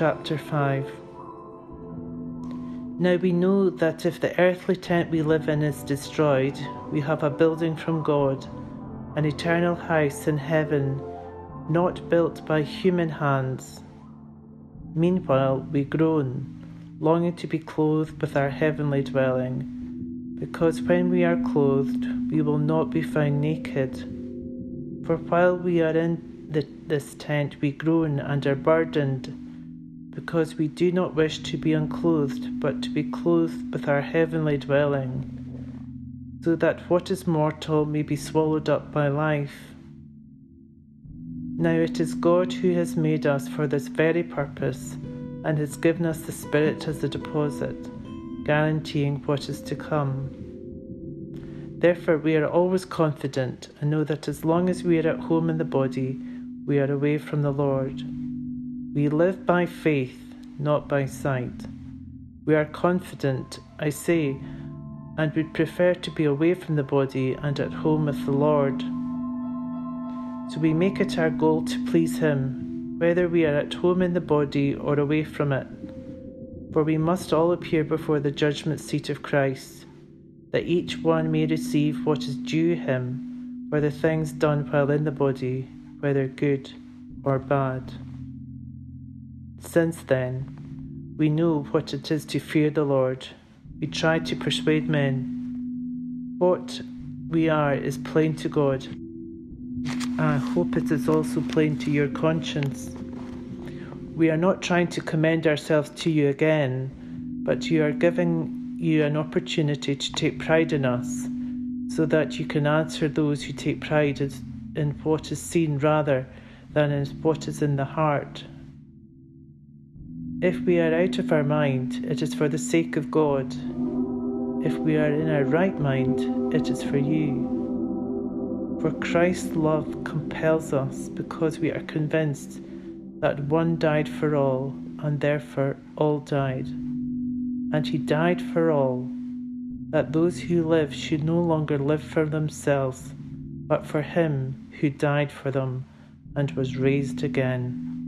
Chapter 5 Now we know that if the earthly tent we live in is destroyed, we have a building from God, an eternal house in heaven, not built by human hands. Meanwhile, we groan, longing to be clothed with our heavenly dwelling, because when we are clothed, we will not be found naked. For while we are in the, this tent, we groan and are burdened because we do not wish to be unclothed, but to be clothed with our heavenly dwelling, so that what is mortal may be swallowed up by life. Now it is God who has made us for this very purpose and has given us the Spirit as a deposit, guaranteeing what is to come. Therefore, we are always confident and know that as long as we are at home in the body, we are away from the Lord. We live by faith, not by sight. We are confident, I say, and would prefer to be away from the body and at home with the Lord. So we make it our goal to please Him, whether we are at home in the body or away from it. For we must all appear before the judgment seat of Christ, that each one may receive what is due him for the things done while in the body, whether good or bad. Since then, we know what it is to fear the Lord. We try to persuade men. What we are is plain to God. I hope it is also plain to your conscience. We are not trying to commend ourselves to you again, but you are giving you an opportunity to take pride in us, so that you can answer those who take pride in what is seen rather than in what is in the heart. If we are out of our mind, it is for the sake of God. If we are in our right mind, it is for you. For Christ's love compels us because we are convinced that one died for all, and therefore all died. And he died for all, that those who live should no longer live for themselves, but for him who died for them and was raised again.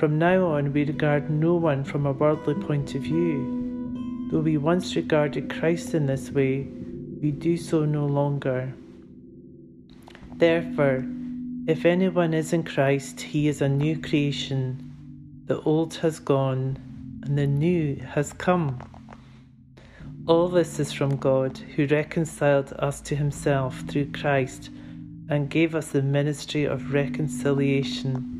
From now on, we regard no one from a worldly point of view. Though we once regarded Christ in this way, we do so no longer. Therefore, if anyone is in Christ, he is a new creation. The old has gone, and the new has come. All this is from God, who reconciled us to himself through Christ and gave us the ministry of reconciliation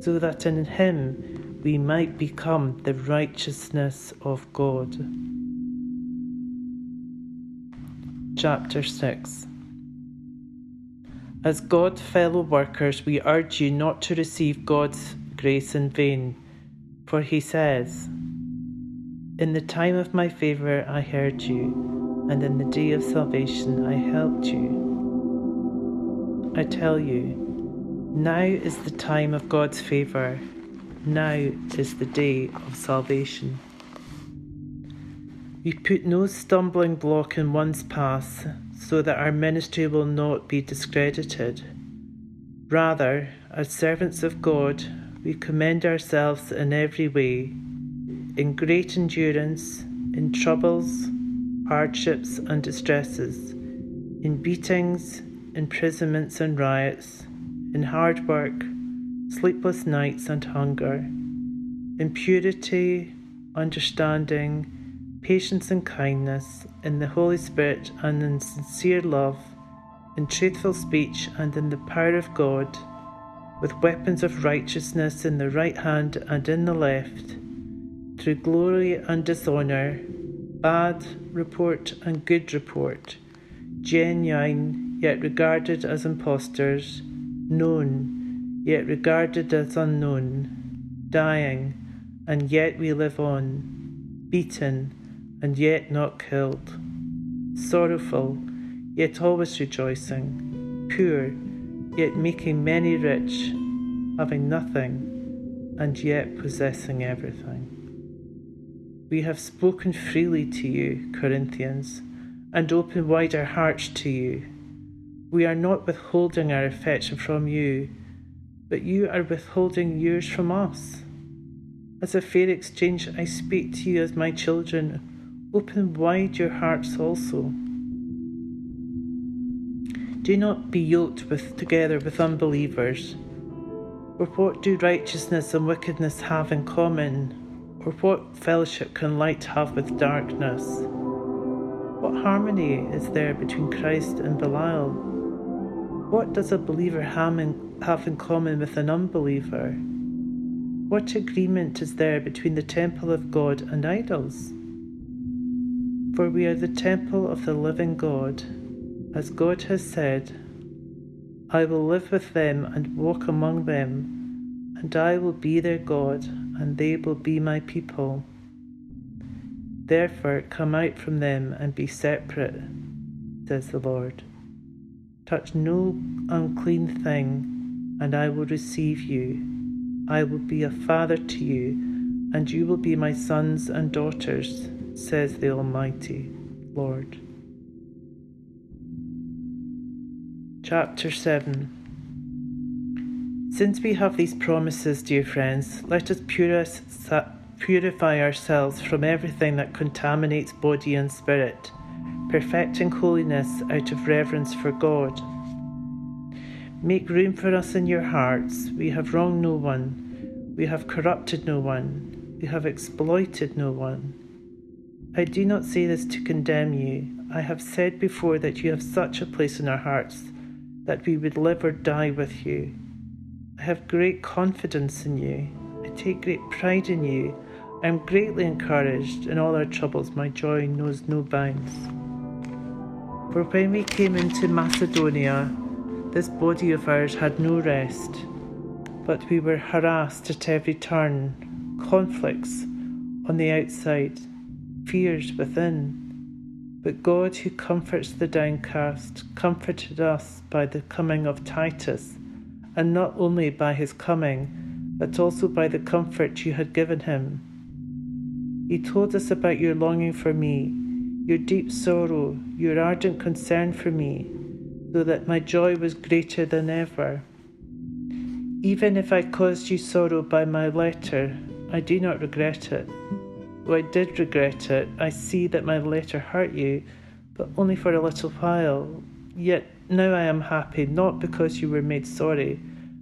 so that in him we might become the righteousness of God. Chapter 6 As God's fellow workers, we urge you not to receive God's grace in vain, for he says, In the time of my favour I heard you, and in the day of salvation I helped you. I tell you, now is the time of God's favour. Now is the day of salvation. We put no stumbling block in one's path so that our ministry will not be discredited. Rather, as servants of God, we commend ourselves in every way, in great endurance, in troubles, hardships, and distresses, in beatings, imprisonments, and riots in hard work, sleepless nights and hunger, in purity, understanding, patience and kindness, in the Holy Spirit and in sincere love, in truthful speech and in the power of God, with weapons of righteousness in the right hand and in the left, through glory and dishonour, bad report and good report, genuine yet regarded as impostors known, yet regarded as unknown, dying, and yet we live on, beaten, and yet not killed, sorrowful, yet always rejoicing, poor, yet making many rich, having nothing, and yet possessing everything. We have spoken freely to you, Corinthians, and opened wide our hearts to you. We are not withholding our affection from you, but you are withholding yours from us. As a fair exchange, I speak to you as my children. Open wide your hearts also. Do not be yoked with, together with unbelievers. Or what do righteousness and wickedness have in common? Or what fellowship can light have with darkness? What harmony is there between Christ and Belial? What does a believer have in common with an unbeliever? What agreement is there between the temple of God and idols? For we are the temple of the living God, as God has said, I will live with them and walk among them, and I will be their God, and they will be my people. Therefore, come out from them and be separate, says the Lord. Touch no unclean thing, and I will receive you. I will be a father to you, and you will be my sons and daughters, says the Almighty Lord. Chapter 7 Since we have these promises, dear friends, let us purify ourselves from everything that contaminates body and spirit, perfecting holiness out of reverence for God. Make room for us in your hearts. We have wronged no one. We have corrupted no one. We have exploited no one. I do not say this to condemn you. I have said before that you have such a place in our hearts that we would live or die with you. I have great confidence in you. I take great pride in you. I am greatly encouraged. In all our troubles, my joy knows no bounds. For when we came into Macedonia, this body of ours had no rest, but we were harassed at every turn, conflicts on the outside, fears within. But God, who comforts the downcast, comforted us by the coming of Titus, and not only by his coming, but also by the comfort you had given him. He told us about your longing for me, your deep sorrow, your ardent concern for me so that my joy was greater than ever. Even if I caused you sorrow by my letter, I do not regret it. Though I did regret it, I see that my letter hurt you, but only for a little while. Yet now I am happy, not because you were made sorry,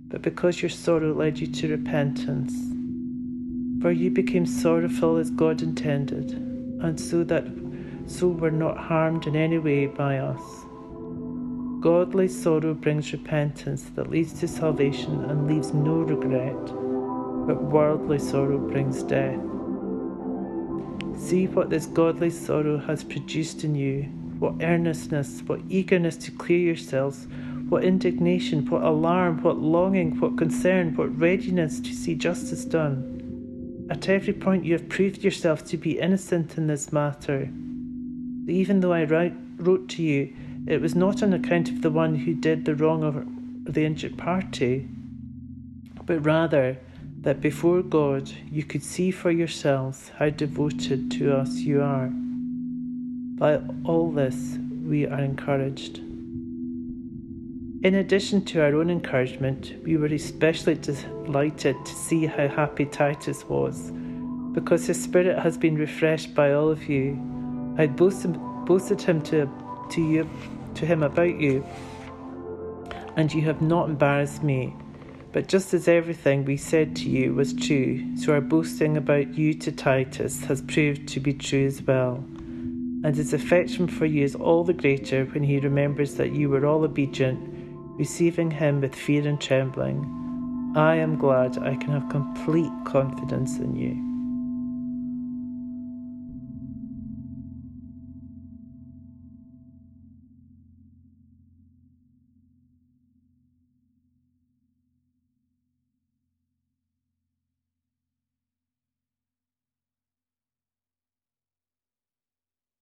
but because your sorrow led you to repentance. For you became sorrowful as God intended, and so that so were not harmed in any way by us. Godly sorrow brings repentance that leads to salvation and leaves no regret, but worldly sorrow brings death. See what this godly sorrow has produced in you what earnestness, what eagerness to clear yourselves, what indignation, what alarm, what longing, what concern, what readiness to see justice done. At every point, you have proved yourself to be innocent in this matter. Even though I write, wrote to you, it was not on account of the one who did the wrong of the injured party, but rather that before God you could see for yourselves how devoted to us you are. By all this, we are encouraged. In addition to our own encouragement, we were especially delighted to see how happy Titus was, because his spirit has been refreshed by all of you. I boasted, boasted him to, to you to him about you, and you have not embarrassed me. But just as everything we said to you was true, so our boasting about you to Titus has proved to be true as well. And his affection for you is all the greater when he remembers that you were all obedient, receiving him with fear and trembling. I am glad I can have complete confidence in you.